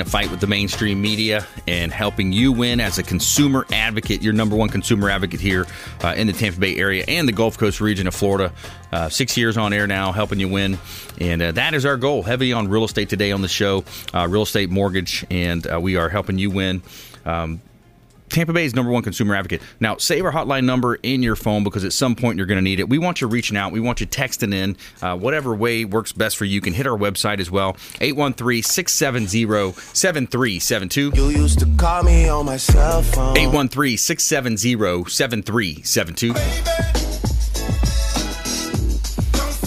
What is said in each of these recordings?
a fight with the mainstream media and helping you win as a consumer advocate, your number one consumer advocate here uh, in the Tampa Bay area and the Gulf Coast region of Florida. Uh, six years on air now, helping you win. And uh, that is our goal. Heavy on real estate today on the show, uh, real estate mortgage, and uh, we are helping you win. Um, Tampa Bay's number one consumer advocate. Now, save our hotline number in your phone because at some point you're going to need it. We want you reaching out. We want you texting in. Uh, whatever way works best for you. You can hit our website as well 813 670 7372. You used to call me on my cell phone. 813 670 7372.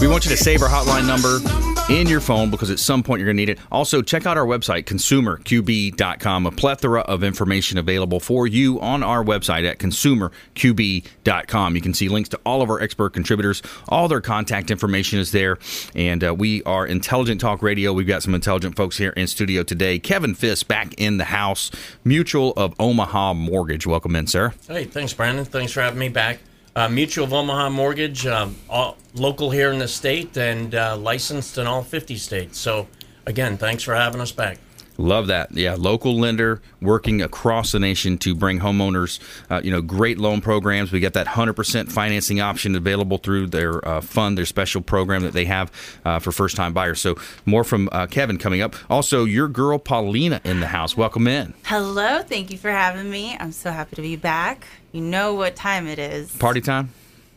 We want you to save our hotline number in your phone because at some point you're going to need it. Also, check out our website, consumerqb.com. A plethora of information available for you on our website at consumerqb.com. You can see links to all of our expert contributors. All their contact information is there. And uh, we are Intelligent Talk Radio. We've got some intelligent folks here in studio today. Kevin Fiske back in the house, Mutual of Omaha Mortgage. Welcome in, sir. Hey, thanks, Brandon. Thanks for having me back. Uh, Mutual of Omaha Mortgage, um, all, local here in the state and uh, licensed in all 50 states. So, again, thanks for having us back. Love that. Yeah, local lender working across the nation to bring homeowners, uh, you know, great loan programs. We got that 100% financing option available through their uh, fund, their special program that they have uh, for first time buyers. So, more from uh, Kevin coming up. Also, your girl Paulina in the house. Welcome in. Hello, thank you for having me. I'm so happy to be back. You know what time it is. Party time?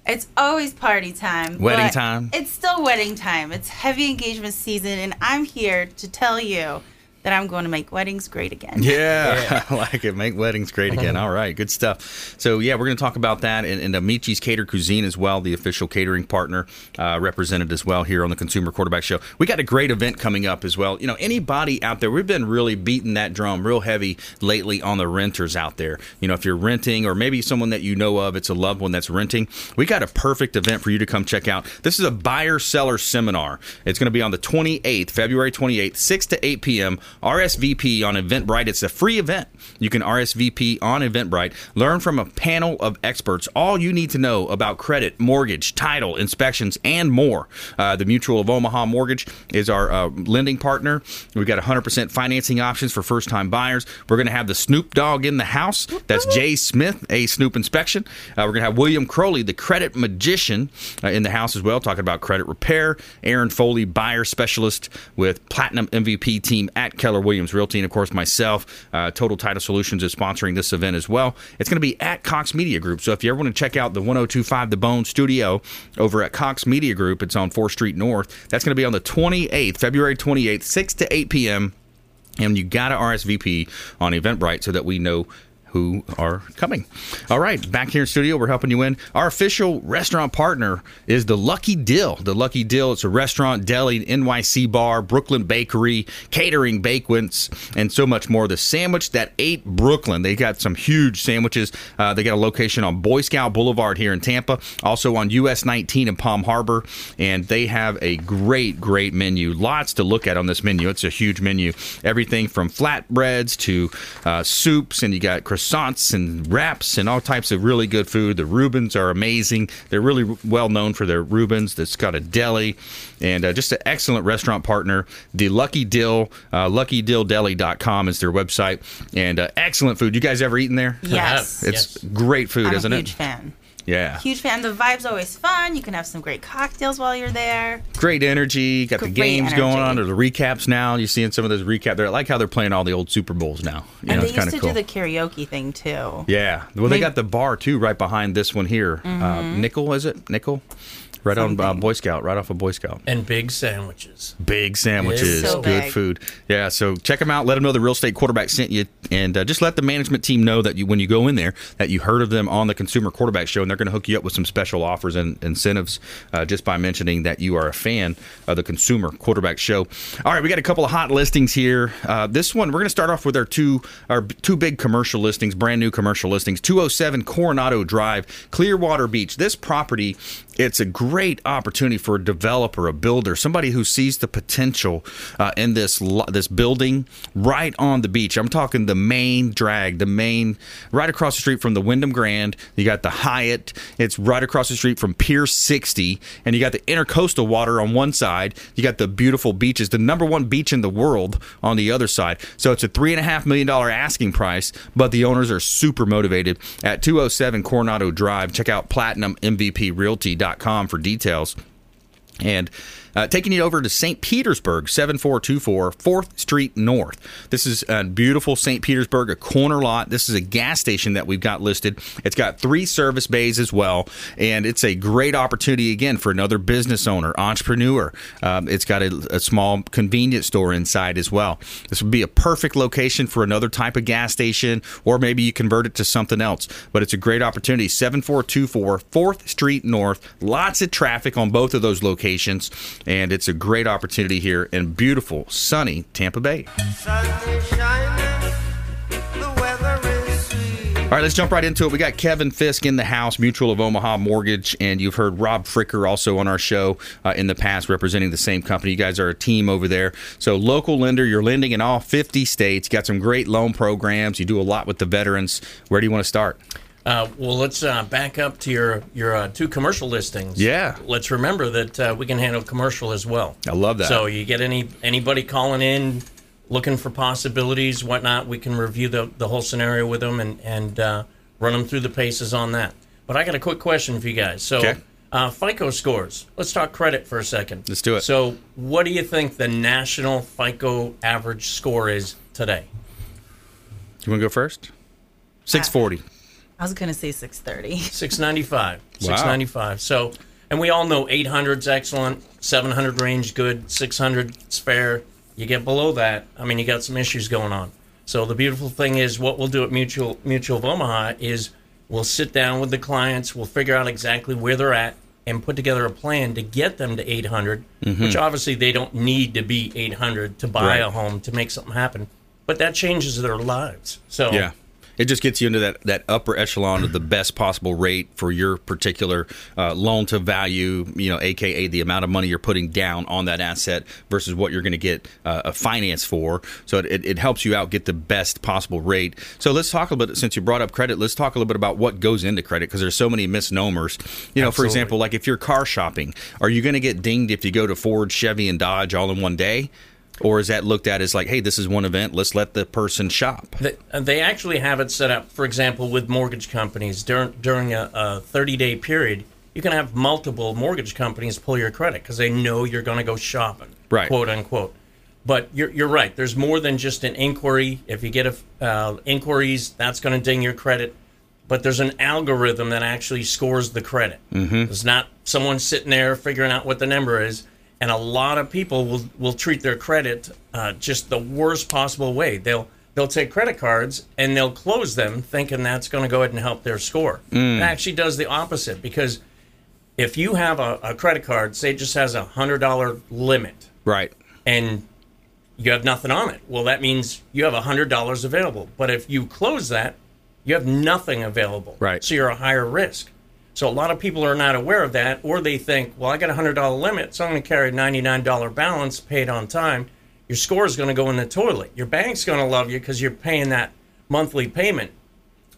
It's always party time. Wedding time? It's still wedding time. It's heavy engagement season, and I'm here to tell you that I'm going to make weddings great again. Yeah, I like it. Make weddings great again. All right, good stuff. So yeah, we're going to talk about that and, and Amici's Cater Cuisine as well, the official catering partner uh, represented as well here on the Consumer Quarterback Show. We got a great event coming up as well. You know, anybody out there, we've been really beating that drum real heavy lately on the renters out there. You know, if you're renting or maybe someone that you know of, it's a loved one that's renting. We got a perfect event for you to come check out. This is a buyer seller seminar. It's going to be on the 28th, February 28th, 6 to 8 p.m. RSVP on Eventbrite. It's a free event. You can RSVP on Eventbrite. Learn from a panel of experts all you need to know about credit, mortgage, title, inspections, and more. Uh, the Mutual of Omaha Mortgage is our uh, lending partner. We've got 100% financing options for first time buyers. We're going to have the Snoop Dogg in the house. That's Jay Smith, a Snoop inspection. Uh, we're going to have William Crowley, the credit magician, uh, in the house as well, talking about credit repair. Aaron Foley, buyer specialist with Platinum MVP team at Keller Williams Realty, and of course myself. Uh, Total Title Solutions is sponsoring this event as well. It's going to be at Cox Media Group. So if you ever want to check out the 1025 The Bone studio over at Cox Media Group, it's on 4th Street North. That's going to be on the 28th, February 28th, 6 to 8 p.m. And you got to RSVP on Eventbrite so that we know who are coming. All right, back here in studio, we're helping you in. Our official restaurant partner is the Lucky Dill. The Lucky Dill, it's a restaurant, deli, NYC bar, Brooklyn bakery, catering, banquets, and so much more. The sandwich that ate Brooklyn. They got some huge sandwiches. Uh, they got a location on Boy Scout Boulevard here in Tampa, also on US 19 in Palm Harbor, and they have a great, great menu. Lots to look at on this menu. It's a huge menu. Everything from flatbreads to uh, soups, and you got croissants and wraps and all types of really good food. The Reubens are amazing. They're really well known for their Reubens. It's got a deli and uh, just an excellent restaurant partner. The Lucky Dill, uh, luckydilldeli.com is their website. And uh, excellent food. You guys ever eaten there? Yes. It's Yes. great food, I'm isn't a it? huge fan. Yeah. Huge fan. The vibe's always fun. You can have some great cocktails while you're there. Great energy. Got the Great games going on, There's the recaps now. You're seeing some of those recap. They're I like how they're playing all the old Super Bowls now. You and know, they it's kind used of to cool. do the karaoke thing too. Yeah. Well, they They- got the bar too right behind this one here. Uh, Mm-hmm. Nickel, is it? Nickel? Right on uh. Boy Scout, right off of Boy Scout. And big sandwiches. Big sandwiches, So good big. food. Yeah, so check them out. Let them know the real estate quarterback sent you, and uh, just let the management team know that you, when you go in there, that you heard of them on the Consumer Quarterback Show, and they're going to hook you up with some special offers and incentives uh, just by mentioning that you are a fan of the Consumer Quarterback Show. All right, we got a couple of hot listings here. Uh, this one, we're going to start off with our two our two big commercial listings, brand new commercial listings. 207 Coronado Drive, Clearwater Beach. This property it's a great opportunity for a developer, a builder, somebody who sees the potential uh, in this this building right on the beach. I'm talking the main drag, the main right across the street from the Wyndham Grand. You got the Hyatt. It's right across the street from Pier 60, and you got the intercoastal water on one side. You got the beautiful beaches, the number one beach in the world on the other side. So it's a three and a half million dollar asking price, but the owners are super motivated at 207 Coronado Drive. Check out PlatinumMVPRealty.com for details. And uh, taking you over to St. Petersburg, 7424 4th Street North. This is a beautiful St. Petersburg, a corner lot. This is a gas station that we've got listed. It's got three service bays as well. And it's a great opportunity, again, for another business owner, entrepreneur. Um, it's got a, a small convenience store inside as well. This would be a perfect location for another type of gas station, or maybe you convert it to something else. But it's a great opportunity. 7424 4th Street North. Lots of traffic on both of those locations. And it's a great opportunity here in beautiful, sunny Tampa Bay. Sun is shining, the weather is sweet. All right, let's jump right into it. We got Kevin Fiske in the house, Mutual of Omaha Mortgage, and you've heard Rob Fricker also on our show uh, in the past representing the same company. You guys are a team over there. So, local lender, you're lending in all 50 states. Got some great loan programs. You do a lot with the veterans. Where do you want to start? Uh, well, let's uh, back up to your your uh, two commercial listings. Yeah. Let's remember that uh, we can handle commercial as well. I love that. So you get any anybody calling in, looking for possibilities, whatnot. We can review the the whole scenario with them and and uh, run them through the paces on that. But I got a quick question for you guys. So. Okay. Uh, FICO scores. Let's talk credit for a second. Let's do it. So, what do you think the national FICO average score is today? You want to go first? 640. I was gonna say 6:30. 695 695 so and we all know 800's excellent 700 range good 600 is fair. You get below that i mean you got some issues going on. So the beautiful thing is what we'll do at mutual mutual of omaha is we'll sit down with the clients we'll figure out exactly where they're at and put together a plan to get them to 800 mm-hmm. which obviously they don't need to be 800 to buy Right. a home to make something happen. But that changes their lives. So Yeah. It just gets you into that, that upper echelon of the best possible rate for your particular uh, loan to value, you know, aka the amount of money you're putting down on that asset versus what you're going to get uh, a finance for. So it, it helps you out get the best possible rate. So let's talk a little bit, since you brought up credit, let's talk a little bit about what goes into credit because there's so many misnomers. You know, for example, like if you're car shopping, are you going to get dinged if you go to Ford, Chevy, and Dodge all in one day? Or is that looked at as like, hey, this is one event, let's let the person shop? They, they actually have it set up, for example, with mortgage companies during during a, a 30 day period. You can have multiple mortgage companies pull your credit because they know you're going to go shopping, Right. quote unquote. But you're, you're right. There's more than just an inquiry. If you get a, uh, inquiries, that's going to ding your credit. But there's an algorithm that actually scores the credit. Mm-hmm. It's not someone sitting there figuring out what the number is. And a lot of people will, will treat their credit uh, just the worst possible way. They'll they'll take credit cards and they'll close them, thinking that's going to go ahead and help their score. It actually does the opposite because if you have a, a credit card, say it just has a hundred dollar limit, Right. and you have nothing on it. Well, that means you have a hundred dollars available. But if you close that, you have nothing available. Right. So you're a higher risk. So a lot of people are not aware of that, or they think, well, I got a hundred dollar limit, so I'm going to carry a ninety nine dollar balance, paid on time. Your score is going to go in the toilet. Your bank's going to love you because you're paying that monthly payment.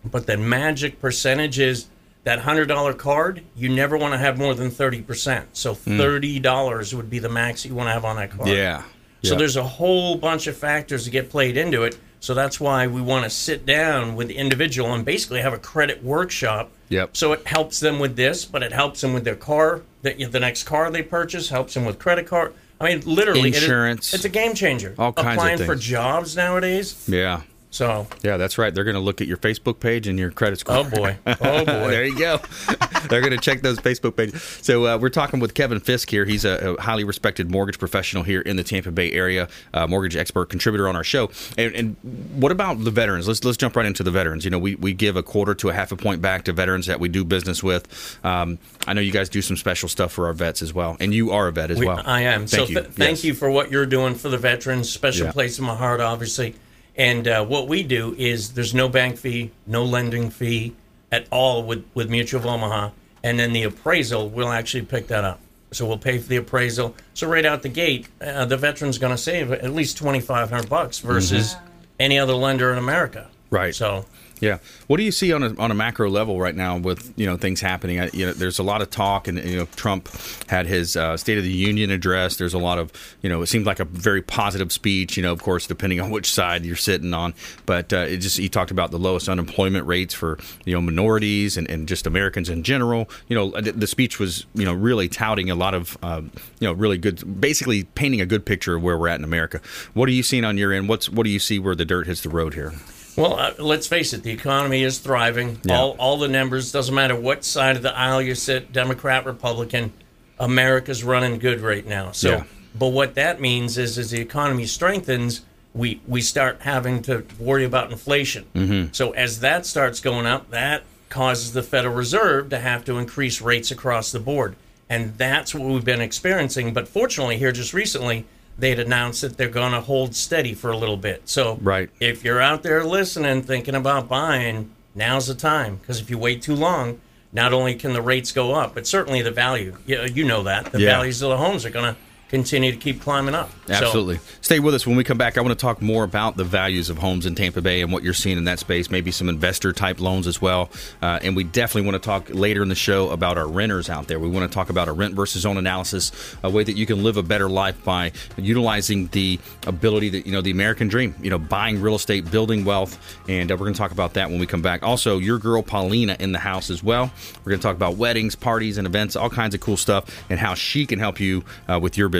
But the magic percentage is that hundred dollar card. You never want to have more than thirty percent. So hmm. thirty dollars would be the max you want to have on that card. Yeah. So Yeah. there's a whole bunch of factors that get played into it. So that's why we want to sit down with the individual and basically have a credit workshop. Yep. So it helps them with this, but it helps them with their car, the, the next car they purchase, helps them with credit card. I mean, literally, it is- Insurance. it's a game changer. All kinds of Applying for jobs nowadays, Yeah. So, Yeah, that's right. They're going to look at your Facebook page and your credit score. oh boy, oh boy. there you go. They're going to check those Facebook pages. So uh, we're talking with Kevin Fiske here. He's a, a highly respected mortgage professional here in the Tampa Bay area, uh, mortgage expert contributor on our show. And, and what about the veterans? Let's let's jump right into the veterans. You know, we, we give a quarter to a half a point back to veterans that we do business with. Um, I know you guys do some special stuff for our vets as well, and you are a vet as We- well. I am. Thank so you. th- thank you for what you're doing for the veterans. Special Yeah. place in my heart, obviously. And uh, what we do is there's no bank fee, no lending fee at all with, with Mutual of Omaha. And then the appraisal, we'll actually pick that up. So we'll pay for the appraisal. So right out the gate, uh, the veteran's going to save at least 2500 bucks versus any other lender in America. Mm-hmm. Right. So Yeah. What do you see on a on a macro level right now with you know things happening? I, you know, there's a lot of talk, and you know, Trump had his uh, State of the Union address. There's a lot of you know, it seemed like a very positive speech. You know, of course, depending on which side you're sitting on, but uh, it just he talked about the lowest unemployment rates for you know minorities and, and just Americans in general. You know, the speech was you know really touting a lot of um, you know really good, basically painting a good picture of where we're at in America. What are you seeing on your end? What's what do you see where the dirt hits the road here? Well, uh, let's face it, the economy is thriving. Yeah. All, all the numbers, doesn't matter what side of the aisle you sit, Democrat, Republican, America's running good right now. So, Yeah. but what that means is as the economy strengthens, we, we start having to worry about inflation. Mm-hmm. So, as that starts going up, that causes the Federal Reserve to have to increase rates across the board. And that's what we've been experiencing. But fortunately, here just recently, they'd announced that they're going to hold steady for a little bit. So, Right. if you're out there listening, thinking about buying, now's the time. Because if you wait too long, not only can the rates go up, but certainly the value. You, you know that the Yeah. values of the homes are going to continue to keep climbing up. So- Absolutely. Stay with us when we come back. I want to talk more about the values of homes in Tampa Bay and what you're seeing in that space, maybe some investor type loans as well. Uh, and we definitely want to talk later in the show about our renters out there. We want to talk about a rent versus own analysis, a way that you can live a better life by utilizing the ability that, you know, the American dream, you know, buying real estate, building wealth. And uh, we're going to talk about that when we come back. Also, your girl Paulina in the house as well. We're going to talk about weddings, parties, and events, all kinds of cool stuff, and how she can help you uh, with your business.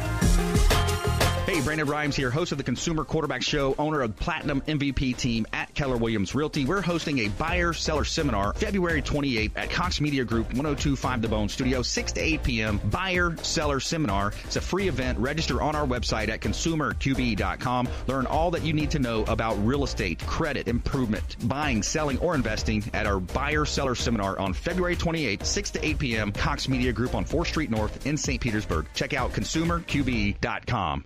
Brandon Rhymes here, host of the Consumer Quarterback Show, owner of Platinum MVP team at Keller Williams Realty. We're hosting a buyer seller seminar February 28th at Cox Media Group 1025 The Bone Studio, 6 to 8 p.m. Buyer seller seminar. It's a free event. Register on our website at consumerqb.com. Learn all that you need to know about real estate, credit, improvement, buying, selling, or investing at our buyer seller seminar on February 28th, 6 to 8 p.m. Cox Media Group on 4th Street North in St. Petersburg. Check out consumerqb.com.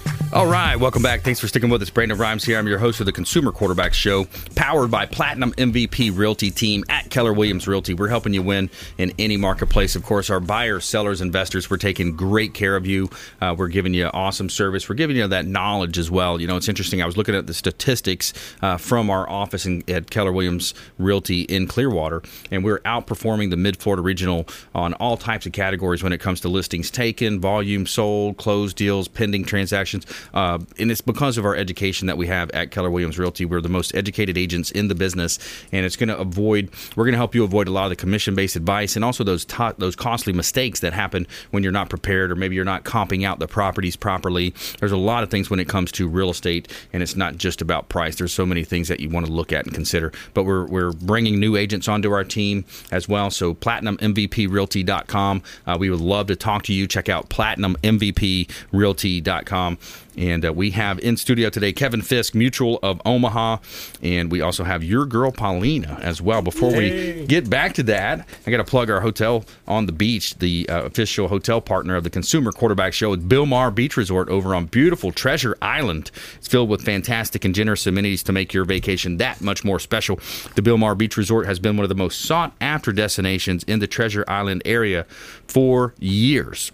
All right, welcome back. Thanks for sticking with us. Brandon Rhymes here. I'm your host of the Consumer Quarterback Show, powered by Platinum MVP Realty Team at Keller Williams Realty. We're helping you win in any marketplace. Of course, our buyers, sellers, investors, we're taking great care of you. Uh, we're giving you awesome service. We're giving you that knowledge as well. You know, it's interesting. I was looking at the statistics uh, from our office in, at Keller Williams Realty in Clearwater, and we're outperforming the Mid Florida Regional on all types of categories when it comes to listings taken, volume sold, closed deals, pending transactions. Uh, and it's because of our education that we have at Keller Williams Realty. We're the most educated agents in the business, and it's going to avoid. We're going to help you avoid a lot of the commission-based advice and also those those costly mistakes that happen when you're not prepared or maybe you're not comping out the properties properly. There's a lot of things when it comes to real estate, and it's not just about price. There's so many things that you want to look at and consider. But we're we're bringing new agents onto our team as well. So platinummvprealty.com. Uh, we would love to talk to you. Check out platinummvprealty.com. And uh, we have in studio today Kevin Fiske, Mutual of Omaha, and we also have your girl Paulina as well. Before we get back to that, I got to plug our hotel on the beach, the uh, official hotel partner of the Consumer Quarterback Show, is Bilmar Beach Resort over on beautiful Treasure Island. It's filled with fantastic and generous amenities to make your vacation that much more special. The Bilmar Beach Resort has been one of the most sought after destinations in the Treasure Island area for years.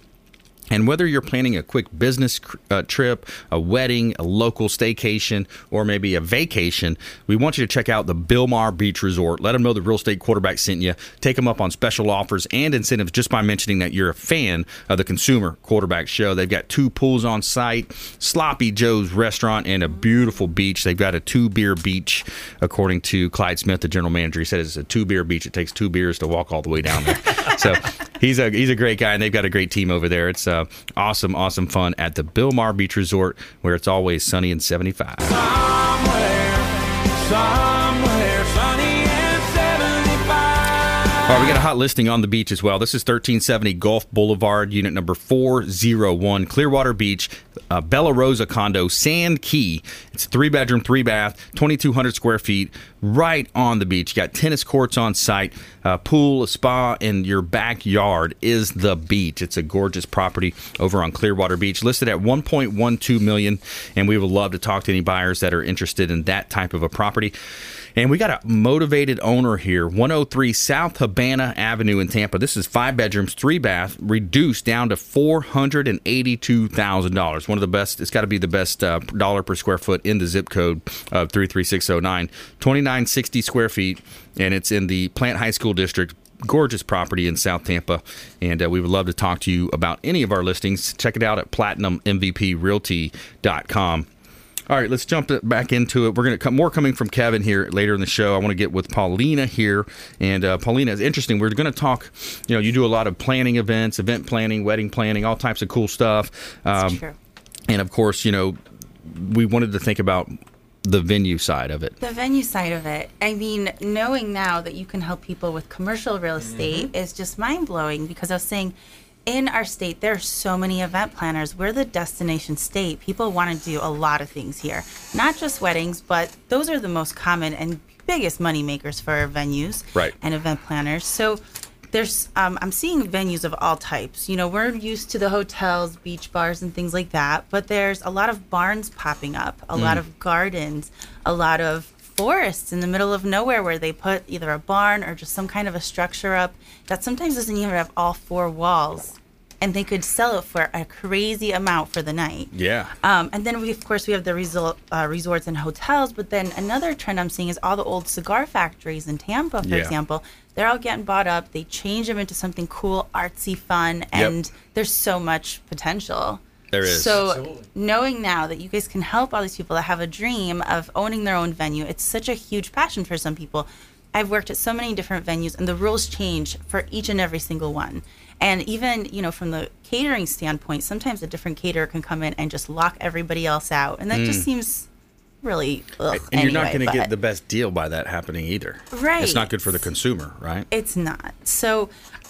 And whether you're planning a quick business uh, trip, a wedding, a local staycation, or maybe a vacation, we want you to check out the Bilmar Beach Resort. Let them know the real estate quarterback sent you. Take them up on special offers and incentives just by mentioning that you're a fan of the Consumer Quarterback Show. They've got two pools on site, Sloppy Joe's restaurant, and a beautiful beach. They've got a two beer beach, according to Clyde Smith, the general manager. He said it's a two beer beach. It takes two beers to walk all the way down there. so he's a he's a great guy, and they've got a great team over there. It's uh, Uh, awesome, awesome fun at the Bilmar Beach Resort, where it's always sunny and 75. somewhere All right, we got a hot listing on the beach as well. This is 1370 Gulf Boulevard, unit number 401, Clearwater Beach, uh, Bella Rosa condo, Sand Key. It's a three bedroom, three bath, 2,200 square feet, right on the beach. You got tennis courts on site, uh, pool, a spa, and your backyard is the beach. It's a gorgeous property over on Clearwater Beach, listed at 1.12 million, and we would love to talk to any buyers that are interested in that type of a property. And we got a motivated owner here, 103 South Habana Avenue in Tampa. This is five bedrooms, three bath, reduced down to $482,000. One of the best, it's got to be the best uh, dollar per square foot in the zip code of 33609. 2960 square feet, and it's in the Plant High School District gorgeous property in South Tampa, and uh, we would love to talk to you about any of our listings. Check it out at platinummvprealty.com. All right, let's jump back into it. We're going to come more coming from Kevin here later in the show. I want to get with Paulina here, and uh, Paulina is interesting. We're going to talk. You know, you do a lot of planning events, event planning, wedding planning, all types of cool stuff. Um, true. And of course, you know, we wanted to think about the venue side of it. The venue side of it. I mean, knowing now that you can help people with commercial real estate is just mind blowing because I was saying in our state, there are so many event planners. We're the destination state. People want to do a lot of things here, not just weddings, but those are the most common and biggest money makers for venues Right. and event planners. So there's um, I'm seeing venues of all types. You know, we're used to the hotels, beach bars, and things like that, but there's a lot of barns popping up, a lot of gardens, a lot of forests in the middle of nowhere where they put either a barn or just some kind of a structure up that sometimes doesn't even have all four walls, and they could sell it for a crazy amount for the night. Yeah. Um, and then we, of course, we have the resort, uh, resorts and hotels. But then another trend I'm seeing is all the old cigar factories in Tampa, for Yeah. example. They're all getting bought up. They change them into something cool, artsy, fun, and there's so much potential. There is. So Absolutely. knowing now that you guys can help all these people that have a dream of owning their own venue, it's such a huge passion for some people. I've worked at so many different venues, and the rules change for each and every single one. And even you know, from the catering standpoint, sometimes a different caterer can come in and just lock everybody else out, and that just mm. seems really. Ugh, and you're not going to get the best deal by that happening either. Right. It's not good for the consumer, right? it's not. So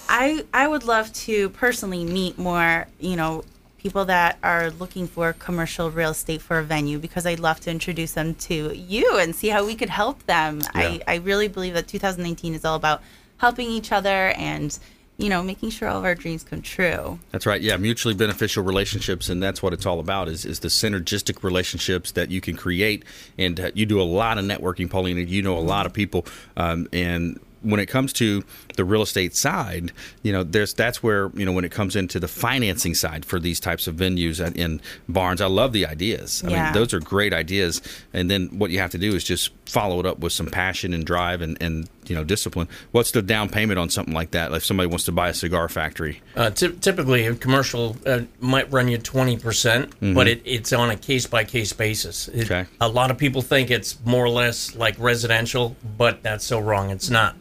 I I would love to personally meet more, you know, people that are looking for commercial real estate for a venue because I'd love to introduce them to you and see how we could help them. Yeah. I, I really believe that 2019 is all about helping each other and you know making sure all of our dreams come true. That's right. Yeah, mutually beneficial relationships, and that's what it's all about. Is is the synergistic relationships that you can create, and uh, you do a lot of networking, Paulina. You know a lot of people, um, and when it comes to the real estate side, you know, there's that's where you know when it comes into the financing side for these types of venues and in barns. I love the ideas. I mean, Yeah. those are great ideas. And then what you have to do is just follow it up with some passion and drive, and and you know discipline. What's the down payment on something like that? If somebody wants to buy a cigar factory, Uh, ty- typically, a commercial uh, might run you 20%, percent but it, it's on a case by case basis. It- Mm-hmm. Okay. A lot of people think it's more or less like residential, but that's so wrong. It's not.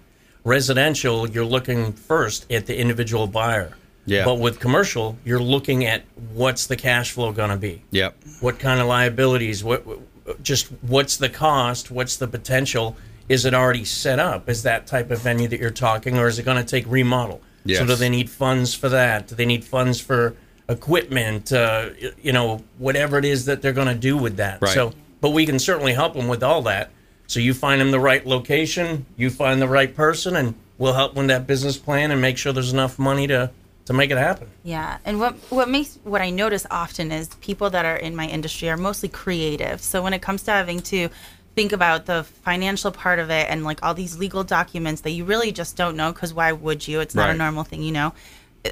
Residential, you're looking first at the individual buyer. Yeah. But with commercial, you're looking at what's the cash flow going to be? yep, What kind of liabilities? What just what's the cost? What's the potential? Is it already set up? Is that type of venue that you're talking, or is it going to take remodel? Yes. So do they need funds for that? Do they need funds for equipment? Uh, you know, whatever it is that they're going to do with that. Right. So, but we can certainly help them with all that. So you find them the right location, you find the right person, and we'll help them with that business plan and make sure there's enough money to to make it happen. Yeah, and what what makes what I notice often is people that are in my industry are mostly creative. So when it comes to having to think about the financial part of it and like all these legal documents that you really just don't know because why would you? It's not Right. a normal thing, you know.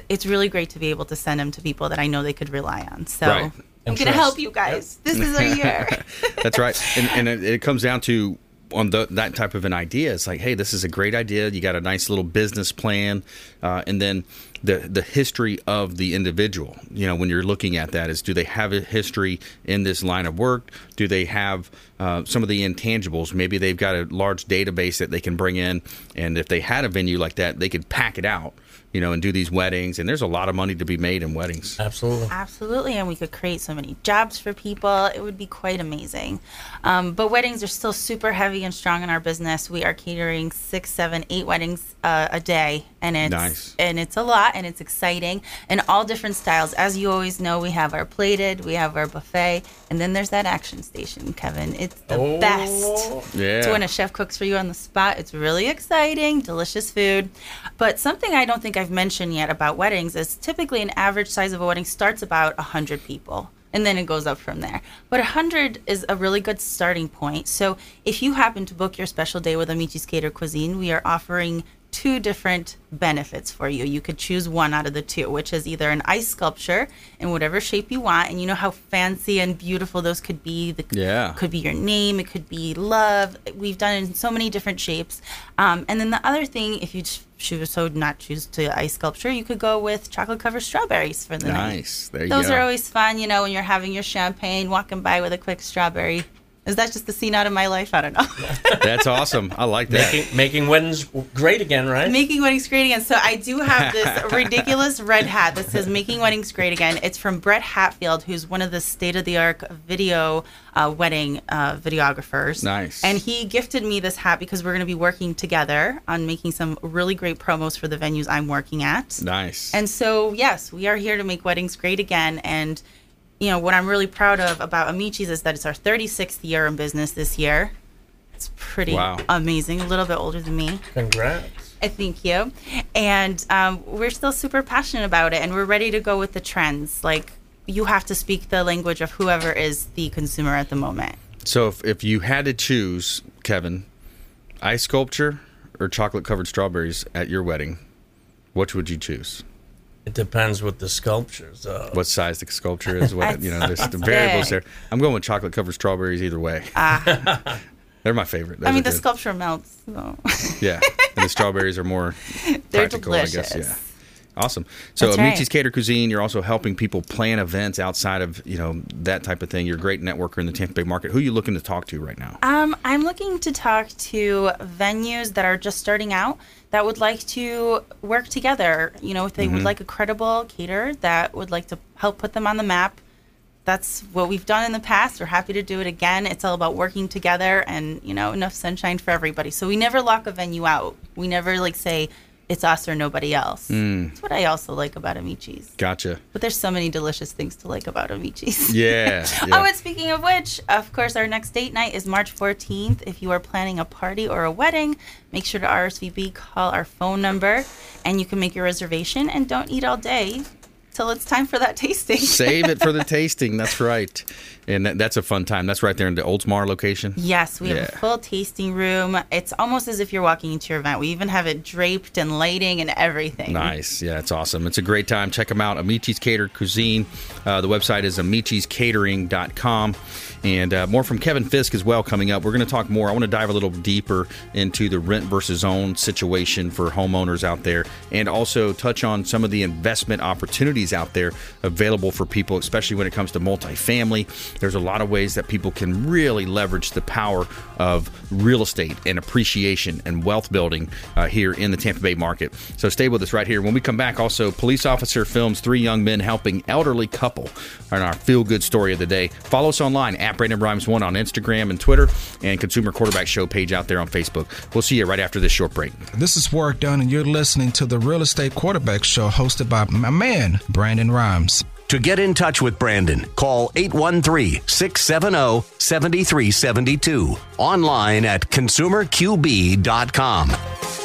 It's really great to be able to send them to people that I know they could rely on. So Right. I'm gonna help you guys. This is our year. that's right. And, and it, it comes down to on the, that type of an idea. It's like, hey, this is a great idea. You got a nice little business plan, uh, and then the the history of the individual. You know, when you're looking at that, is do they have a history in this line of work? Do they have uh, some of the intangibles? Maybe they've got a large database that they can bring in, and if they had a venue like that, they could pack it out. You know, and do these weddings, and there's a lot of money to be made in weddings. Absolutely. Absolutely, and we could create so many jobs for people. It would be quite amazing. Um, but weddings are still super heavy and strong in our business. We are catering six, seven, eight weddings uh, a day, and it's Nice. and it's a lot, and it's exciting, and all different styles. As you always know, we have our plated, we have our buffet, and then there's that action station, Kevin. It's the Oh. best. Yeah. So when a chef cooks for you on the spot, it's really exciting, delicious food. But something I don't think I've mentioned yet about weddings is typically an average size of a wedding starts about 100 people. And then it goes up from there. But 100 is a really good starting point. So if you happen to book your special day with Amici's Cater Cuisine, we are offering two different benefits for you. You could choose one out of the two, which is either an ice sculpture in whatever shape you want. And you know how fancy and beautiful those could be. The, Yeah. Could be your name. It could be love. We've done it in so many different shapes. Um, and then the other thing, if you so not choose to ice sculpture, you could go with chocolate covered strawberries for the night. Nice. There you Those go. are always fun, you know, when you're having your champagne, walking by with a quick strawberry. Is that just the scene out of my life? I don't know. That's awesome. I like that. Making, making weddings great again, right? Making Weddings Great Again. So I do have this ridiculous red hat that says Making Weddings Great Again. It's from Brett Hatfield, who's one of the state of the art video uh, wedding uh, videographers. Nice. And he gifted me this hat because we're going to be working together on making some really great promos for the venues I'm working at. Nice. And so, yes, we are here to make weddings great again. And, you know, what I'm really proud of about Amici's is that it's our 36th year in business this year. It's pretty Wow. amazing. A little bit older than me. Congrats. I thank you. And um, we're still super passionate about it, and we're ready to go with the trends. Like, you have to speak the language of whoever is the consumer at the moment. So if, if you had to choose, Kevin, ice sculpture or chocolate covered strawberries at your wedding, which would you choose? It depends what the sculptures are. What size the sculpture is? What you know, there's the variables there. I'm going with chocolate covered strawberries either way. They're my favorite. Ah. I mean, the good. sculpture melts. So. Yeah, and the strawberries are more They're practical, I guess. delicious. Yeah. Awesome. So, That's Amici's right. Cater Cuisine, you're also helping people plan events outside of you know that type of thing. You're a great networker in the Tampa Bay market. Who are you looking to talk to right now? Um, I'm looking to talk to venues that are just starting out that would like to work together. You know, if they would like a credible caterer that would like to help put them on the map. That's what we've done in the past. We're happy to do it again. It's all about working together and, you know, enough sunshine for everybody. So we never lock a venue out. We never like say it's us or nobody else. Mm. That's what I also like about Amici's. Gotcha. But there's so many delicious things to like about Amici's. Yeah. Oh, and speaking of which, of course, our next date night is March 14th. If you are planning a party or a wedding, make sure to RSVP, call our phone number, and you can make your reservation. And don't eat all day till it's time for that tasting. Save it for the tasting. That's right. and that, that's a fun time. That's right there in the Oldsmar location. Yes, we have a full tasting room. It's almost as if you're walking into your event. We even have it draped and lighting and everything. Nice. Yeah, it's awesome. It's a great time. Check them out. Amici's Catered Cuisine. Uh, the website is amiciscatering.com. And uh, more from Kevin Fiske as well coming up. We're going to talk more. I want to dive a little deeper into the rent versus own situation for homeowners out there and also touch on some of the investment opportunities out there available for people, especially when it comes to multifamily. There's a lot of ways that people can really leverage the power of real estate and appreciation and wealth building uh, here in the Tampa Bay market. So stay with us right here. When we come back, also, police officer films three young men helping elderly couple on our feel good story of the day. Follow us online at Brandon Rhymes One on Instagram and Twitter, and Consumer Quarterback Show page out there on Facebook. We'll see you right after this short break. This is Warrick Dunn, and you're listening to the Real Estate Quarterback Show hosted by my man, Brandon Rhymes. To get in touch with Brandon, call 813 670 7372. Online at consumerqb.com.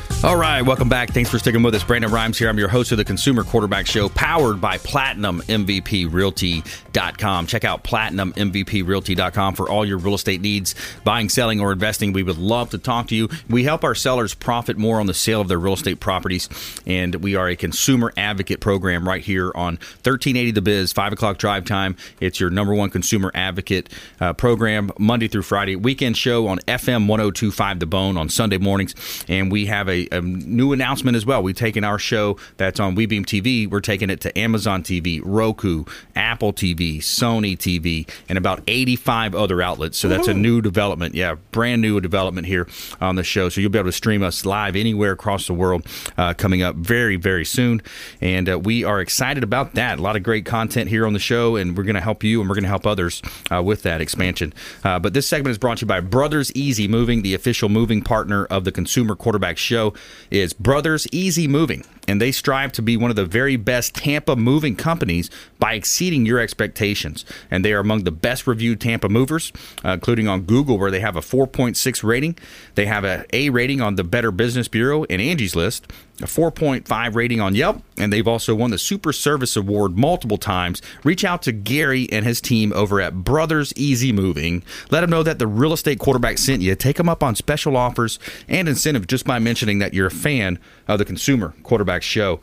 All right, welcome back. Thanks for sticking with us. Brandon Rhymes here. I'm your host of the Consumer Quarterback Show, powered by PlatinumMVPRealty.com. Check out PlatinumMVPRealty.com for all your real estate needs, buying, selling, or investing. We would love to talk to you. We help our sellers profit more on the sale of their real estate properties, and we are a consumer advocate program right here on 1380 The Biz, 5 o'clock drive time. It's your number one consumer advocate uh, program, Monday through Friday. Weekend show on FM 1025 The Bone on Sunday mornings, and we have a, a new announcement as well. We've taken our show that's on WeBeam TV, we're taking it to Amazon TV, Roku, Apple TV, Sony TV, and about 85 other outlets. So that's a new development. Yeah, brand new development here on the show. So you'll be able to stream us live anywhere across the world uh, coming up very, very soon. And uh, we are excited about that. A lot of great content here on the show, and we're going to help you and we're going to help others uh, with that expansion. Uh, but this segment is brought to you by Brothers Easy Moving, the official moving partner of the Consumer Quarterback Show is Brothers Easy Moving, and they strive to be one of the very best Tampa moving companies by exceeding your expectations. And they are among the best reviewed Tampa movers, uh, including on Google, where they have a 4.6 rating. They have a A rating on the Better Business Bureau and Angie's List, a 4.5 rating on Yelp, and they've also won the Super Service Award multiple times. Reach out to Gary and his team over at Brothers Easy Moving. Let them know that the real estate quarterback sent you. Take them up on special offers and incentive just by mentioning that you're a fan of the Consumer Quarterback Show.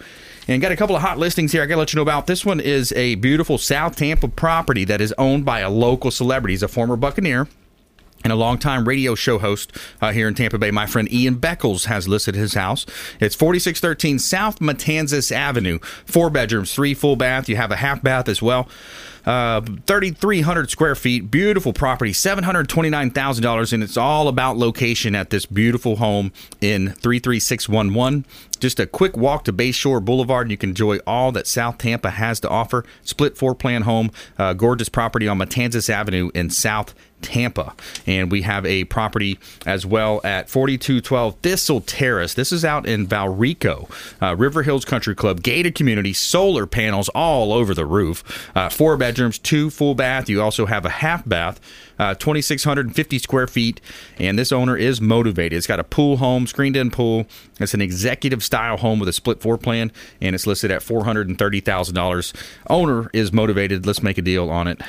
And got a couple of hot listings here I got to let you know about. This one is a beautiful South Tampa property that is owned by a local celebrity. He's a former Buccaneer and a longtime radio show host uh, here in Tampa Bay. My friend Ian Beckles has listed his house. It's 4613 South Matanzas Avenue. Four bedrooms, three full bath. You have a half bath as well. Uh, 3,300 square feet, beautiful property, $729,000, and it's all about location at this beautiful home in 33611. Just a quick walk to Bayshore Boulevard, and you can enjoy all that South Tampa has to offer. Split floor plan home, uh, gorgeous property on Matanzas Avenue in South Tampa. And we have a property as well at 4212 Thistle Terrace. This is out in Valrico, uh, River Hills Country Club, gated community, solar panels all over the roof, uh, four bedrooms, two full bath. You also have a half bath. Uh, 2,650 square feet, and this owner is motivated. It's got a pool home, screened in pool. It's an executive style home with a split floor plan, and it's listed at $430,000. Owner is motivated. Let's make a deal on it.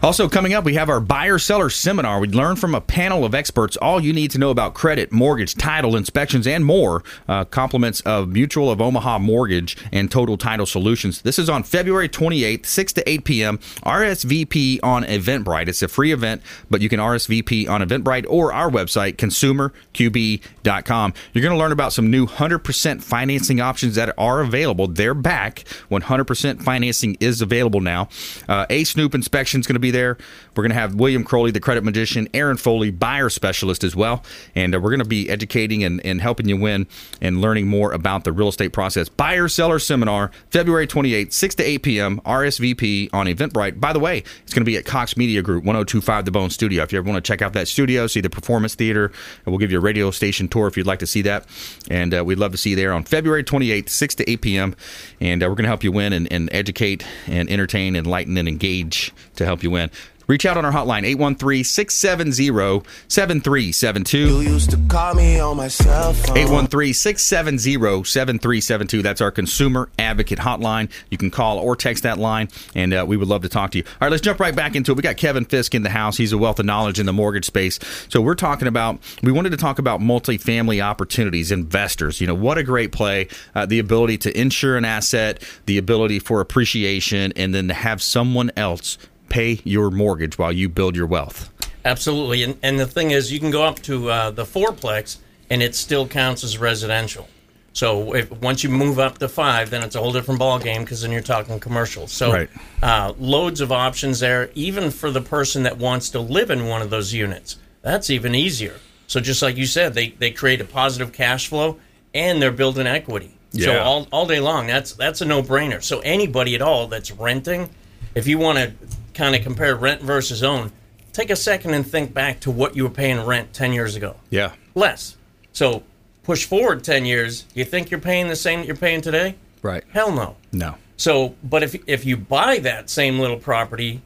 Also, coming up, we have our buyer seller seminar. We learn from a panel of experts all you need to know about credit, mortgage, title, inspections, and more. Uh, compliments of Mutual of Omaha Mortgage and Total Title Solutions. This is on February 28th, 6 to 8 p.m. RSVP on Eventbrite. It's a free event, but you can RSVP on Eventbrite or our website, consumerqb.com. You're going to learn about some new 100% financing options that are available. They're back. 100% financing is available now. Uh, a Snoop inspection is going to be be there. We're going to have William Crowley, the credit magician, Aaron Foley, buyer specialist as well. And uh, we're going to be educating and, and helping you win and learning more about the real estate process. Buyer Seller Seminar, February 28th, 6 to 8 p.m., RSVP on Eventbrite. By the way, it's going to be at Cox Media Group, 1025 The Bone Studio. If you ever want to check out that studio, see the performance theater, and we'll give you a radio station tour if you'd like to see that. And uh, we'd love to see you there on February 28th, 6 to 8 p.m. And uh, we're going to help you win and, and educate and entertain, enlighten, and engage to help you win. Reach out on our hotline, 813 670 7372. You used to call me on my cell phone. 813 670 7372. That's our consumer advocate hotline. You can call or text that line, and uh, we would love to talk to you. All right, let's jump right back into it. We got Kevin Fiske in the house. He's a wealth of knowledge in the mortgage space. So we're talking about, we wanted to talk about multifamily opportunities, investors. You know, what a great play. Uh, the ability to insure an asset, the ability for appreciation, and then to have someone else pay your mortgage while you build your wealth. Absolutely, and and the thing is, you can go up to uh, the fourplex, and it still counts as residential. So if once you move up to five, then it's a whole different ballgame because then you're talking commercial. So Right. uh, loads of options there, even for the person that wants to live in one of those units. That's even easier. So just like you said, they they create a positive cash flow and they're building equity. Yeah. So all all day long, that's that's a no brainer. So anybody at all that's renting, if you want to kind of compare rent versus own, take a second and think back to what you were paying rent 10 years ago. Yeah. Less. So push forward 10 years, you think you're paying the same that you're paying today? Right. Hell no. No. So, but if if you buy that same little property,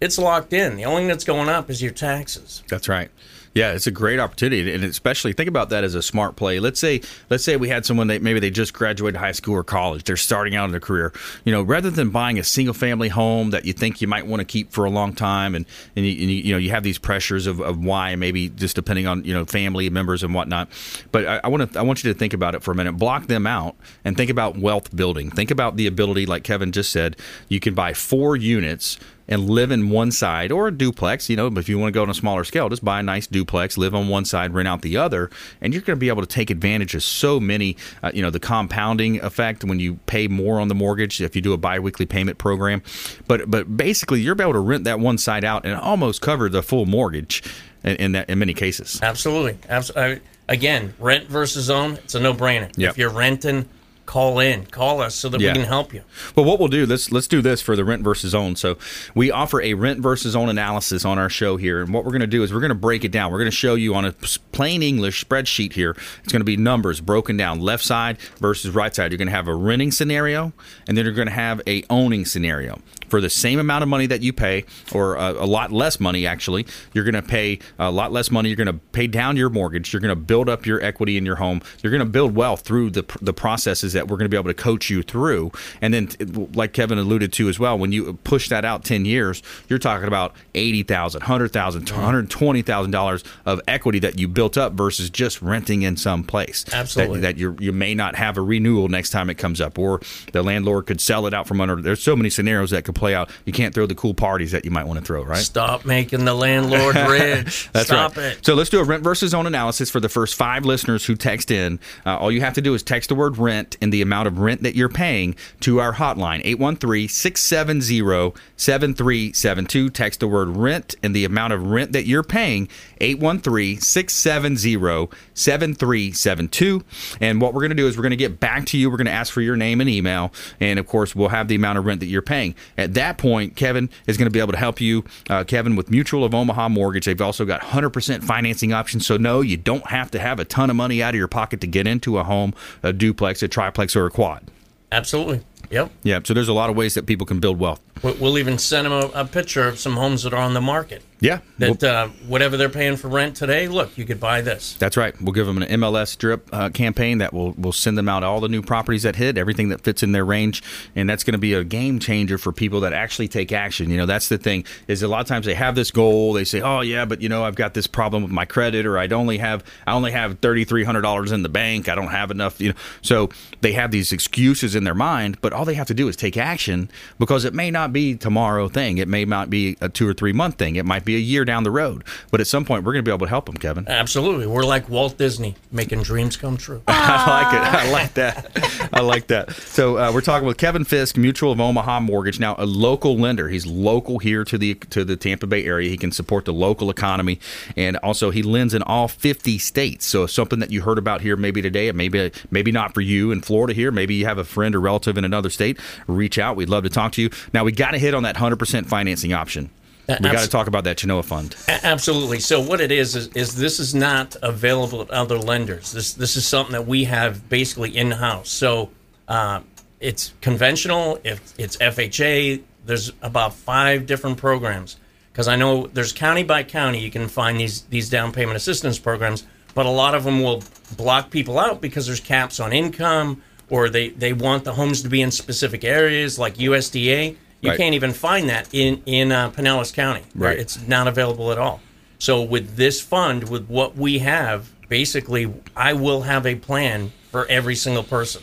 it's locked in. The only thing that's going up is your taxes. That's right. Yeah, it's a great opportunity, and especially think about that as a smart play. Let's say, let's say we had someone that maybe they just graduated high school or college, they're starting out in their career. You know, rather than buying a single family home that you think you might want to keep for a long time, and and you, and you, you know you have these pressures of, of why, maybe just depending on you know family members and whatnot. But I, I want to I want you to think about it for a minute. Block them out and think about wealth building. Think about the ability, like Kevin just said, you can buy four units and live in one side or a duplex, you know, but if you want to go on a smaller scale, just buy a nice duplex, live on one side, rent out the other, and you're going to be able to take advantage of so many, uh, you know, the compounding effect when you pay more on the mortgage if you do a biweekly payment program. But but basically, you're able to rent that one side out and almost cover the full mortgage in, in that in many cases. Absolutely. Abs- uh, again, rent versus own, it's a no brainer. Yep. If you're renting, call in, call us so that Yeah. we can help you. Well, what we'll do let's let's do this for the rent versus own. So we offer a rent versus own analysis on our show here, and what we're going to do is we're going to break it down. We're going to show you on a plain English spreadsheet here. It's going to be numbers broken down, left side versus right side. You're going to have a renting scenario, and then you're going to have a owning scenario. For the same amount of money that you pay, or a, a lot less money, actually, you're going to pay uh, a lot less money. You're going to pay down your mortgage. You're going to build up your equity in your home. You're going to build wealth through the the processes that we're going to be able to coach you through. And then, like Kevin alluded to as well, when you push that out ten years, you're talking about eighty thousand, hundred thousand, one hundred twenty thousand dollars of equity that you built up versus just renting in some place. Absolutely. That, that you you may not have a renewal next time it comes up, or the landlord could sell it out from under. There's so many scenarios that could play out. You can't throw the cool parties that you might want to throw, right? Stop making the landlord rich. That's Stop right. it. So let's do a rent versus own analysis for the first five listeners who text in. Uh, all you have to do is text the word rent and the amount of rent that you're paying to our hotline, 813 670 7372. Text the word rent and the amount of rent that you're paying, 813 670 7372. And what we're going to do is we're going to get back to you. We're going to ask for your name and email. And of course, we'll have the amount of rent that you're paying. At that point, Kevin is going to be able to help you. Uh, Kevin with Mutual of Omaha Mortgage. They've also got 100% financing options. So, no, you don't have to have a ton of money out of your pocket to get into a home, a duplex, a triplex, or a quad. Absolutely. Yep. Yeah, so there's a lot of ways that people can build wealth. We- We'll even send them a, a picture of some homes that are on the market. Yeah, That well- uh, whatever they're paying for rent today, look, you could buy this. That's right. We'll give them an MLS drip uh, campaign that will will send them out all the new properties that hit, everything that fits in their range, and that's going to be a game changer for people that actually take action. You know, that's the thing is a lot of times they have this goal, they say, "Oh yeah, but you know, I've got this problem with my credit, or I only have I only have thirty three hundred dollars in the bank, I don't have enough." You know, so they have these excuses in their mind, but all they have to do is take action because it may not not be tomorrow thing. It may not be a two or three month thing. It might be a year down the road. But at some point, we're going to be able to help them, Kevin. Absolutely. We're like Walt Disney, making dreams come true. I like it. I like that. I like that. So uh, we're talking with Kevin Fiske, Mutual of Omaha Mortgage. Now, a local lender. He's local here to the to the Tampa Bay area. He can support the local economy, and also he lends in all 50 states. So something that you heard about here maybe today, maybe maybe not for you in Florida here. Maybe you have a friend or relative in another state. Reach out. We'd love to talk to you. Now we got to hit on that 100% financing option. We got to talk about that Genoa fund. Absolutely. So what it is, is is this is not available at other lenders. This this is something that we have basically in house. So uh, it's conventional. If it's FHA, there's about five different programs. Because I know there's county by county, you can find these these down payment assistance programs, but a lot of them will block people out because there's caps on income, or they they want the homes to be in specific areas like USDA. You Right. can't even find that in in uh, Pinellas County. Right. It's not available at all. So with this fund, with what we have, basically, I will have a plan for every single person.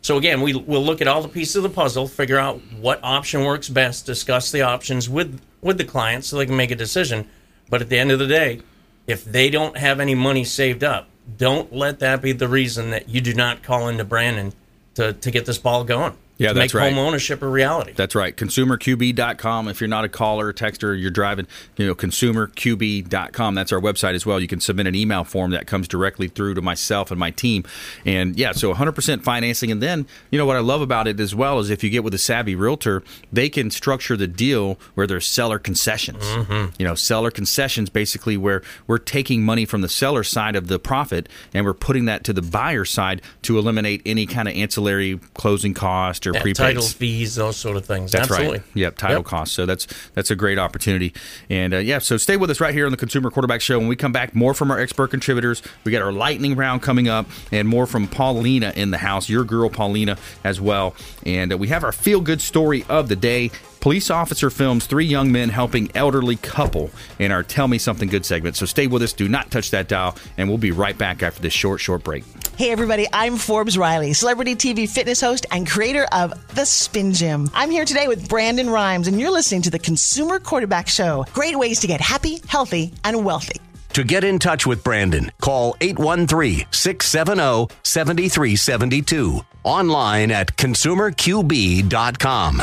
So again, we will look at all the pieces of the puzzle, figure out what option works best, discuss the options with with the client so they can make a decision. But at the end of the day, if they don't have any money saved up, don't let that be the reason that you do not call into Brandon to, to get this ball going. Yeah, that's make right. home ownership a reality. That's right. ConsumerQB.com. If you're not a caller texter, you're driving, you know, ConsumerQB.com. That's our website as well. You can submit an email form that comes directly through to myself and my team. And yeah, so 100% financing. And then, you know, what I love about it as well is if you get with a savvy realtor, they can structure the deal where there's seller concessions. Mm-hmm. You know, seller concessions basically where we're taking money from the seller side of the profit and we're putting that to the buyer side to eliminate any kind of ancillary closing cost or Yeah, prepaids. title fees, those sort of things. That's Absolutely. right. Yep, title Yep. costs. So that's that's a great opportunity. And uh, yeah, so stay with us right here on the Consumer Quarterback Show. When we come back, more from our expert contributors. We got our lightning round coming up, and more from Paulina in the house. Your girl Paulina as well. And uh, we have our feel good story of the day. Police officer films three young men helping elderly couple in our Tell Me Something Good segment. So stay with us. Do not touch that dial, and we'll be right back after this short, short break. Hey, everybody, I'm Forbes Riley, celebrity TV fitness host and creator of The Spin Gym. I'm here today with Brandon Rhymes, and you're listening to the Consumer Quarterback Show. Great ways to get happy, healthy, and wealthy. To get in touch with Brandon, call 813 670 7372. Online at consumerqb.com.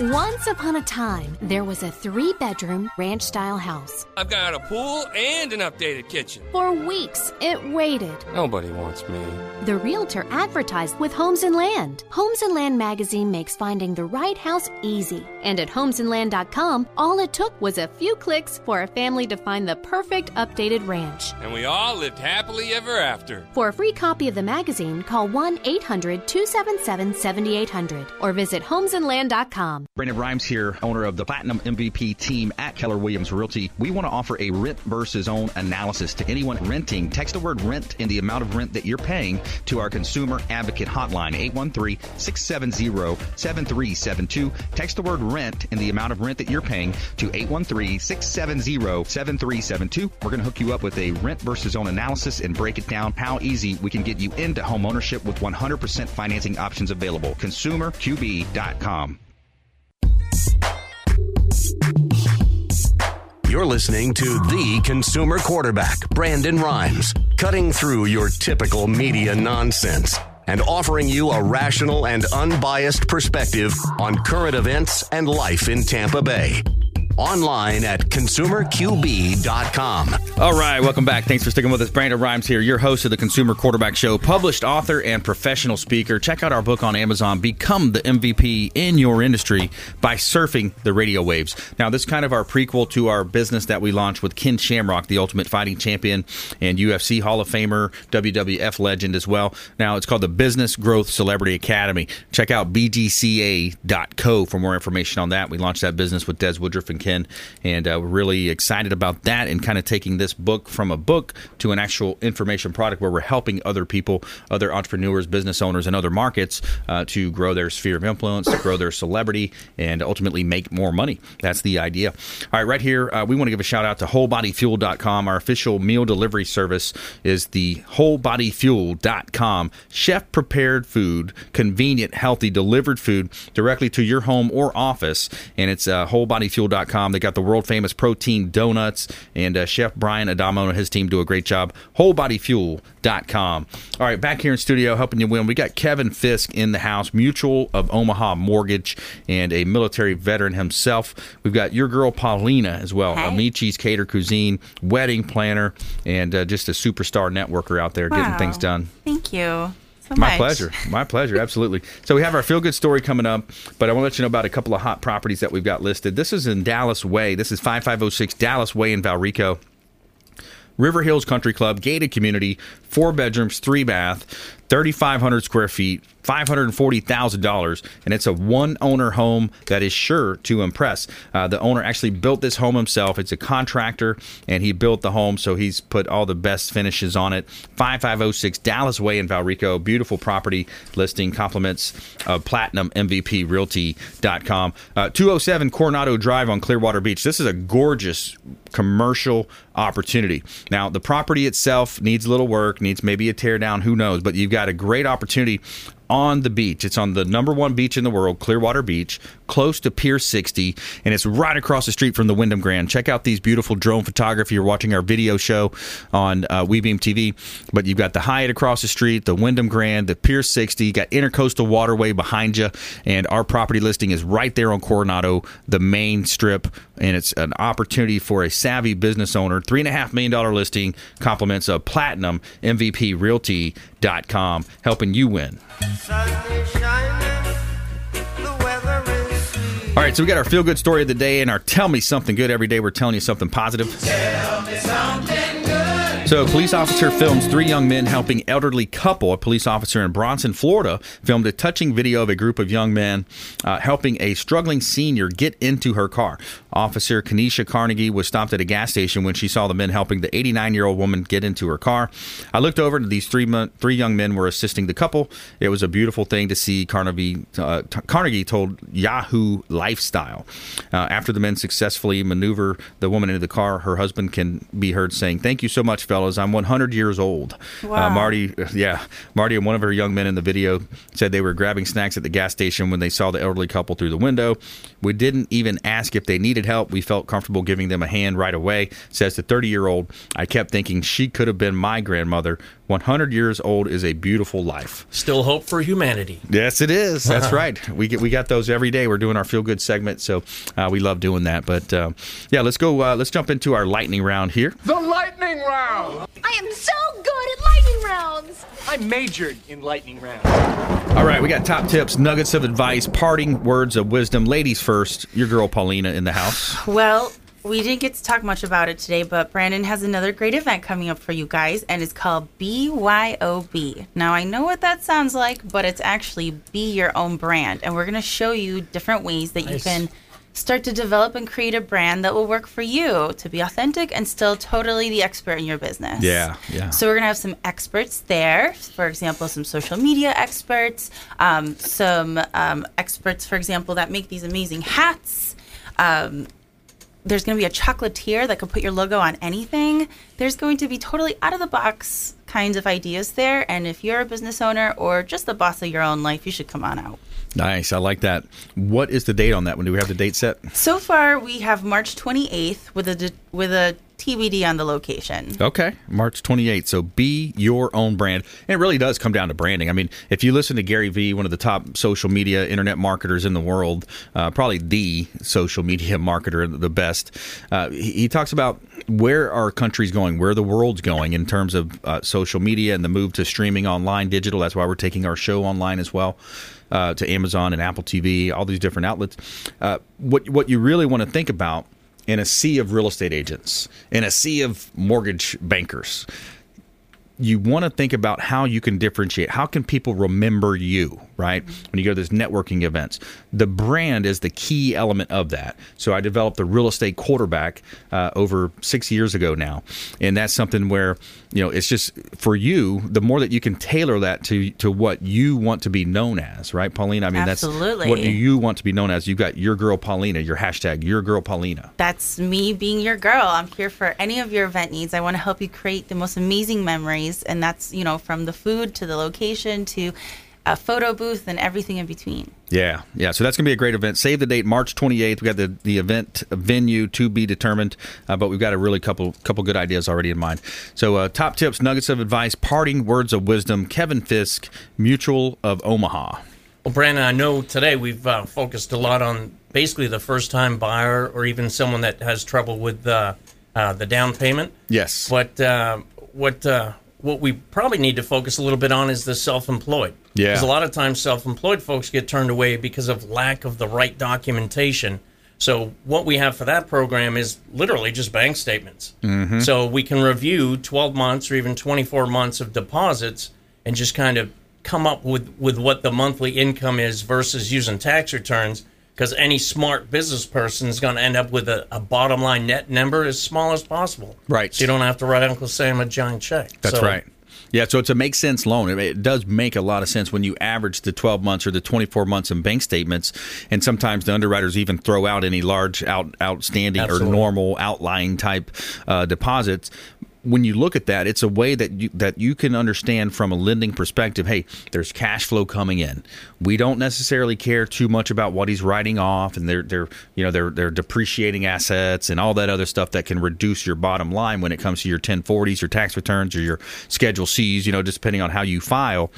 Once upon a time, there was a three bedroom ranch style house. I've got a pool and an updated kitchen. For weeks, it waited. Nobody wants me. The realtor advertised with Homes and Land. Homes and Land magazine makes finding the right house easy. And at homesandland.com, all it took was a few clicks for a family to find the perfect updated ranch. And we all lived happily ever after. For a free copy of the magazine, call 1 800 277 7800 or visit homesandland.com. Brandon Rhymes here, owner of the Platinum MVP team at Keller Williams Realty. We want to offer a rent versus own analysis to anyone renting. Text the word rent and the amount of rent that you're paying to our consumer advocate hotline, 813-670-7372. Text the word rent and the amount of rent that you're paying to 813-670-7372. We're going to hook you up with a rent versus own analysis and break it down how easy we can get you into home ownership with 100% financing options available. ConsumerQB.com. You're listening to the consumer quarterback, Brandon Rhymes, cutting through your typical media nonsense and offering you a rational and unbiased perspective on current events and life in Tampa Bay. Online at consumerqb.com. All right, welcome back. Thanks for sticking with us. Brandon Rhymes here, your host of the Consumer Quarterback Show, published author and professional speaker. Check out our book on Amazon, Become the MVP in Your Industry by Surfing the Radio Waves. Now, this is kind of our prequel to our business that we launched with Ken Shamrock, the Ultimate Fighting Champion and UFC Hall of Famer, WWF legend as well. Now, it's called the Business Growth Celebrity Academy. Check out bgca.co for more information on that. We launched that business with Des Woodruff and Ken Washington, and uh, we're really excited about that and kind of taking this book from a book to an actual information product where we're helping other people, other entrepreneurs, business owners, and other markets uh, to grow their sphere of influence, grow their celebrity, and ultimately make more money. That's the idea. All right, right here, uh, we want to give a shout out to WholeBodyFuel.com. Our official meal delivery service is the WholeBodyFuel.com. Chef prepared food, convenient, healthy, delivered food directly to your home or office. And it's uh, WholeBodyFuel.com. They got the world famous protein donuts, and uh, Chef Brian Adamo and his team do a great job. WholeBodyFuel.com. All right, back here in studio helping you win, we got Kevin Fiske in the house, Mutual of Omaha Mortgage, and a military veteran himself. We've got your girl Paulina as well, Hey. Amici's Cater Cuisine, wedding planner, and uh, just a superstar networker out there getting things done. Thank you so My much. pleasure. My pleasure. Absolutely. So we have our feel good story coming up, but I want to let you know about a couple of hot properties that we've got listed. This is in Dallas Way. This is 5506 Dallas Way in Valrico. River Hills Country Club, gated community, four bedrooms, three bath, 3,500 square feet, $540,000. And it's a one owner home that is sure to impress. Uh, the owner actually built this home himself. It's a contractor, and he built the home, so he's put all the best finishes on it. 5506 Dallas Way in Valrico. Beautiful property listing, compliments of Platinum MVP Realty.com. Uh, 207 Coronado Drive on Clearwater Beach. This is a gorgeous commercial opportunity. Now, the property itself needs a little work, needs maybe a tear down, who knows, but you've got a great opportunity on the beach. It's on the number one beach in the world, Clearwater Beach, close to Pier 60, and it's right across the street from the Wyndham Grand. Check out these beautiful drone photography. You're watching our video show on uh, WeBeam TV, but you've got the Hyatt across the street, the Wyndham Grand, the Pier 60, you got Intercoastal Waterway behind you, and our property listing is right there on Coronado, the main strip, and it's an opportunity for a savvy business owner. Three and a half million dollar listing, compliments of Platinum MVP Realty.com, helping you win. All right, so we got our feel good story of the day and our tell me something good. Every day we're telling you something positive. Something. So, a police officer films three young men helping elderly couple. A police officer in Bronson, Florida, filmed a touching video of a group of young men uh, helping a struggling senior get into her car. Officer Kenesha Carnegie was stopped at a gas station when she saw the men helping the 89-year-old woman get into her car. I looked over, and these three mon- three young men were assisting the couple. It was a beautiful thing to see. Carnegie uh, t- Carnegie told Yahoo Lifestyle uh, after the men successfully maneuver the woman into the car, her husband can be heard saying, "Thank you so much, fellas. I'm 100 years old." Uh, Marty, yeah, Marty and one of her young men in the video said they were grabbing snacks at the gas station when they saw the elderly couple through the window. We didn't even ask if they needed help. We felt comfortable giving them a hand right away. Says the 30 year old. I kept thinking she could have been my grandmother. 100 years old is a beautiful life. Still hope for humanity. Yes, it is. That's right. We get we got those every day. We're doing our feel good segment, so uh, we love doing that. But uh, yeah, let's go. Uh, let's jump into our lightning round here. The lightning round! I am so good at lightning rounds. I majored in lightning rounds. All right, we got top tips, nuggets of advice, parting words of wisdom. Ladies first. Your girl Paulina in the house. Well, we didn't get to talk much about it today, but Brandon has another great event coming up for you guys, and it's called BYOB. Now, I know what that sounds like, but it's actually Be Your Own Brand, and we're going to show you different ways that you can start to develop and create a brand that will work for you to be authentic and still totally the expert in your business. Yeah, yeah. So we're gonna have some experts there. For example, some social media experts, um, some um, experts, for example, that make these amazing hats. Um, there's going to be a chocolatier that can put your logo on anything. There's going to be totally out of the box kinds of ideas there. And if you're a business owner or just the boss of your own life, you should come on out. Nice. I like that. What is the date on that one? Do we have the date set? So far, we have March 28th with a with a TBD on the location. Okay, March 28th. So be your own brand. And it really does come down to branding. I mean, if you listen to Gary Vee, one of the top social media internet marketers in the world, uh, probably the social media marketer, the best, uh, he, he talks about where our country's going, where the world's going in terms of uh, social media and the move to streaming online, digital. That's why we're taking our show online as well. Uh, to Amazon and Apple TV, all these different outlets. Uh, what what you really want to think about in a sea of real estate agents, in a sea of mortgage bankers, you want to think about how you can differentiate. How can people remember you, right? When you go to those networking events, the brand is the key element of that. So I developed the real estate quarterback uh, over six years ago now, and that's something where you know it's just for you. The more that you can tailor that to to what you want to be known as, right, Paulina? I mean, Absolutely. that's what do you want to be known as. You've got your girl Paulina, your hashtag your girl Paulina. That's me being your girl. I'm here for any of your event needs. I want to help you create the most amazing memories, and that's you know from the food to the location to a photo booth and everything in between. Yeah, yeah. So that's going to be a great event. Save the date, March 28th. We got the, the event venue to be determined, uh, but we've got a really couple couple good ideas already in mind. So uh, top tips, nuggets of advice, parting words of wisdom. Kevin Fiske, Mutual of Omaha. Well, Brandon, I know today we've uh, focused a lot on basically the first time buyer or even someone that has trouble with uh, uh, the down payment. Yes. But uh, what uh, what we probably need to focus a little bit on is the self-employed. Yeah. Because a lot of times self-employed folks get turned away because of lack of the right documentation. So what we have for that program is literally just bank statements. Mhm. So we can review 12 months or even 24 months of deposits and just kind of come up with, with what the monthly income is versus using tax returns. Because any smart business person is going to end up with a, a bottom line net number as small as possible. Right. So you don't have to write Uncle Sam a giant check. That's So- right. Yeah, so it's a make sense loan. It, does make a lot of sense when you average the 12 months or the 24 months in bank statements, and sometimes the underwriters even throw out any large out outstanding Absolutely. or normal outlying type uh, deposits. When you look at that, it's a way that you that you can understand from a lending perspective. Hey, there's cash flow coming in. We don't necessarily care too much about what he's writing off, and they're they're you know they're they're depreciating assets and all that other stuff that can reduce your bottom line when it comes to your 1040s, your tax returns, or your Schedule C's. You know, just depending on how you file.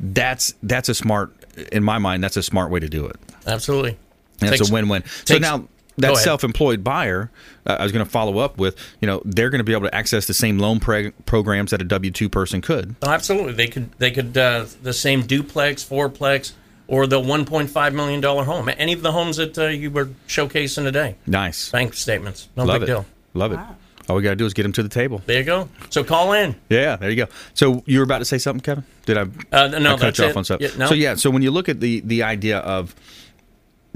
That's that's a smart, in my mind, that's a smart way to do it. Absolutely. And Takes- it's a win-win. So now that self-employed buyer, uh, I was going to follow up with, you know, they're going to be able to access the same loan preg- programs that a W two person could. Oh, absolutely. They could they could uh, the same duplex, fourplex, or the 1.5 million dollar home. Any of the homes that uh, you were showcasing today. Nice Bank statements. No Love big it. deal. Love it. All we got to do is get them to the table. There you go. So call in. Yeah, there you go. So you were about to say something, Kevin? Did I? Uh, no, I cut that's you it. off on something. Yeah, no. So yeah, so when you look at the the idea of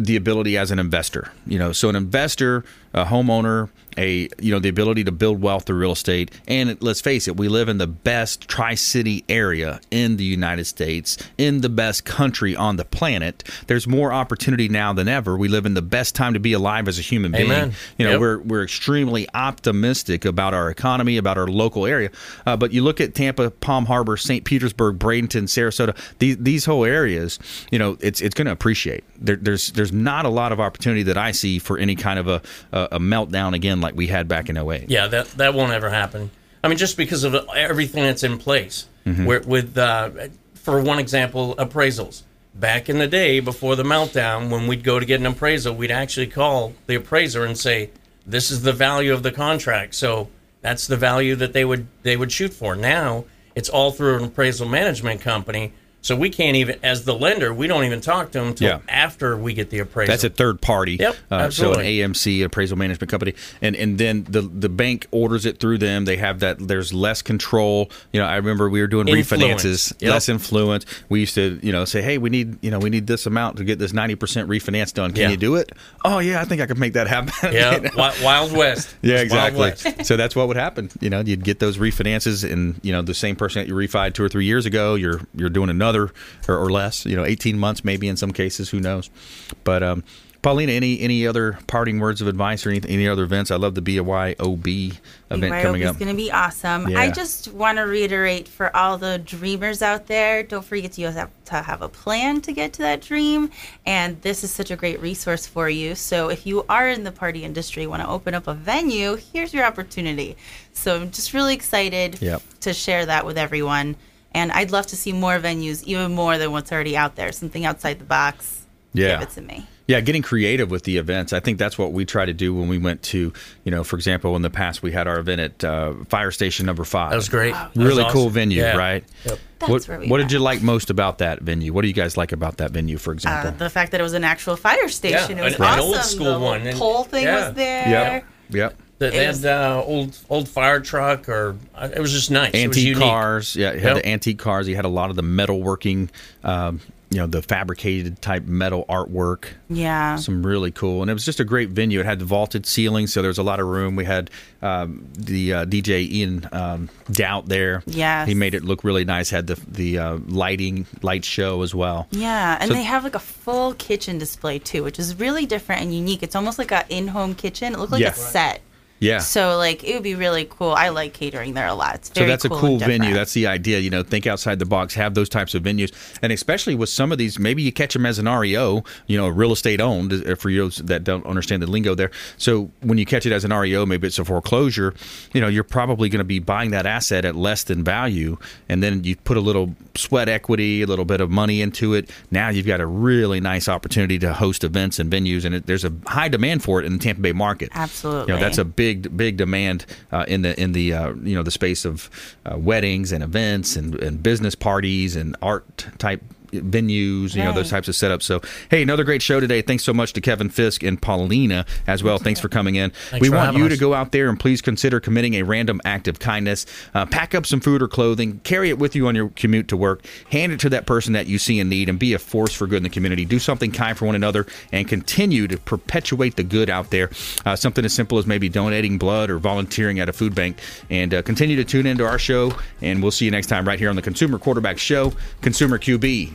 the ability as an investor, you know, so an investor, a homeowner, a you know the ability to build wealth through real estate, and let's face it, we live in the best Tri City area in the United States, in the best country on the planet. There's more opportunity now than ever. We live in the best time to be alive as a human being. Amen. You know, Yep. we're we're extremely optimistic about our economy, about our local area. Uh, but you look at Tampa, Palm Harbor, St. Petersburg, Bradenton, Sarasota, these these whole areas, you know, it's it's going to appreciate. There, there's there's not a lot of opportunity that I see for any kind of a a, a meltdown again like we had back in 08. Yeah, that that won't ever happen. I mean, just because of everything that's in place. Mhm. Where, with, uh, for one example, appraisals. Back in the day, before the meltdown, when we'd go to get an appraisal, we'd actually call the appraiser and say, "This is the value of the contract." So that's the value that they would they would shoot for. Now it's all through an appraisal management company. So we can't even, as the lender, we don't even talk to them until Yeah. after we get the appraisal. That's a third party. Yep, Uh, so an. AMC, appraisal management company, and and then the the bank orders it through them. They have that. There's less control. You know, I remember we were doing Influence. refinances, Yep. less influence. We used to, you know, say, hey, we need, you know, we need this amount to get this ninety percent refinance done. Can Yeah. you do it? Oh yeah, I think I could make that happen. Yeah, You know? Wi- Wild West. Yeah, It's exactly. West. so that's what would happen. You know, you'd get those refinances, and you know, the same person that you refied two or three years ago, you're you're doing another or, or less. You know, eighteen months maybe in some cases. Who knows? But um, Paulina, any any other parting words of advice or any, any other events? I love the BYOB event BYOB coming up. going to be awesome. Yeah. I just want to reiterate for all the dreamers out there, don't forget you have to have a plan to get to that dream. And this is such a great resource for you. So if you are in the party industry, want to open up a venue, here's your opportunity. So I'm just really excited Yep. to share that with everyone. And I'd love to see more venues, even more than what's already out there, something outside the box. Yeah. Give it to me. Yeah, getting creative with the events. I think that's what we try to do when we went to, you know, for example, in the past we had our event at uh, Fire Station Number Five. That was great. That was Really cool venue, Yeah. right? Yep. what where we what did you like most about that venue? What do you guys like about that venue, for example? Uh, the fact that it was an actual fire station. Yeah, it was an- an awesome. old school the one, pole thing yeah. was there. Yep. Yep. They, they was- had uh, old old fire truck, or uh, it was just nice. It was antique cars. Yeah, you had Yep. the antique cars. He had a lot of the metalworking, um, you know, the fabricated type metal artwork. Yeah. Some really cool, and it was just a great venue. It had the vaulted ceiling, so there was a lot of room. We had um, the uh, DJ Ian um, Doubt there. Yes. he made it look really nice. Had the the uh, lighting light show as well. Yeah, and So- they have like a full kitchen display too, which is really different and unique. It's almost like a in-home kitchen. It looked like Yeah. a set. Yeah. So like it would be really cool. I like catering there a lot. It's So that's cool a cool venue. That's the idea. You know, think outside the box. Have those types of venues, and especially with some of these, maybe you catch them as an REO. You know, real estate owned. uh, For you that don't understand the lingo there. So when you catch it as an REO, maybe it's a foreclosure. You know, you're probably going to be buying that asset at less than value, and then you put a little sweat equity, a little bit of money into it. Now you've got a really nice opportunity to host events and venues, and it, there's a high demand for it in the Tampa Bay market. Absolutely. You know, that's a big, big demand uh, in the in the uh, you know the space of uh, weddings and events and, and business parties and art type venues, you know, those types of setups. So, hey, another great show today. Thanks so much to Kevin Fiske and Paulina as well. Thanks for coming in. Thanks we want you us. to go out there and please consider committing a random act of kindness. Uh, pack up some food or clothing, carry it with you on your commute to work, hand it to that person that you see in need, and be a force for good in the community. Do something kind for one another and continue to perpetuate the good out there. Uh, something as simple as maybe donating blood or volunteering at a food bank. And uh, continue to tune into our show, and we'll see you next time right here on the Consumer Quarterback Show,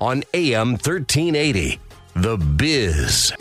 on AM 1380. The Biz.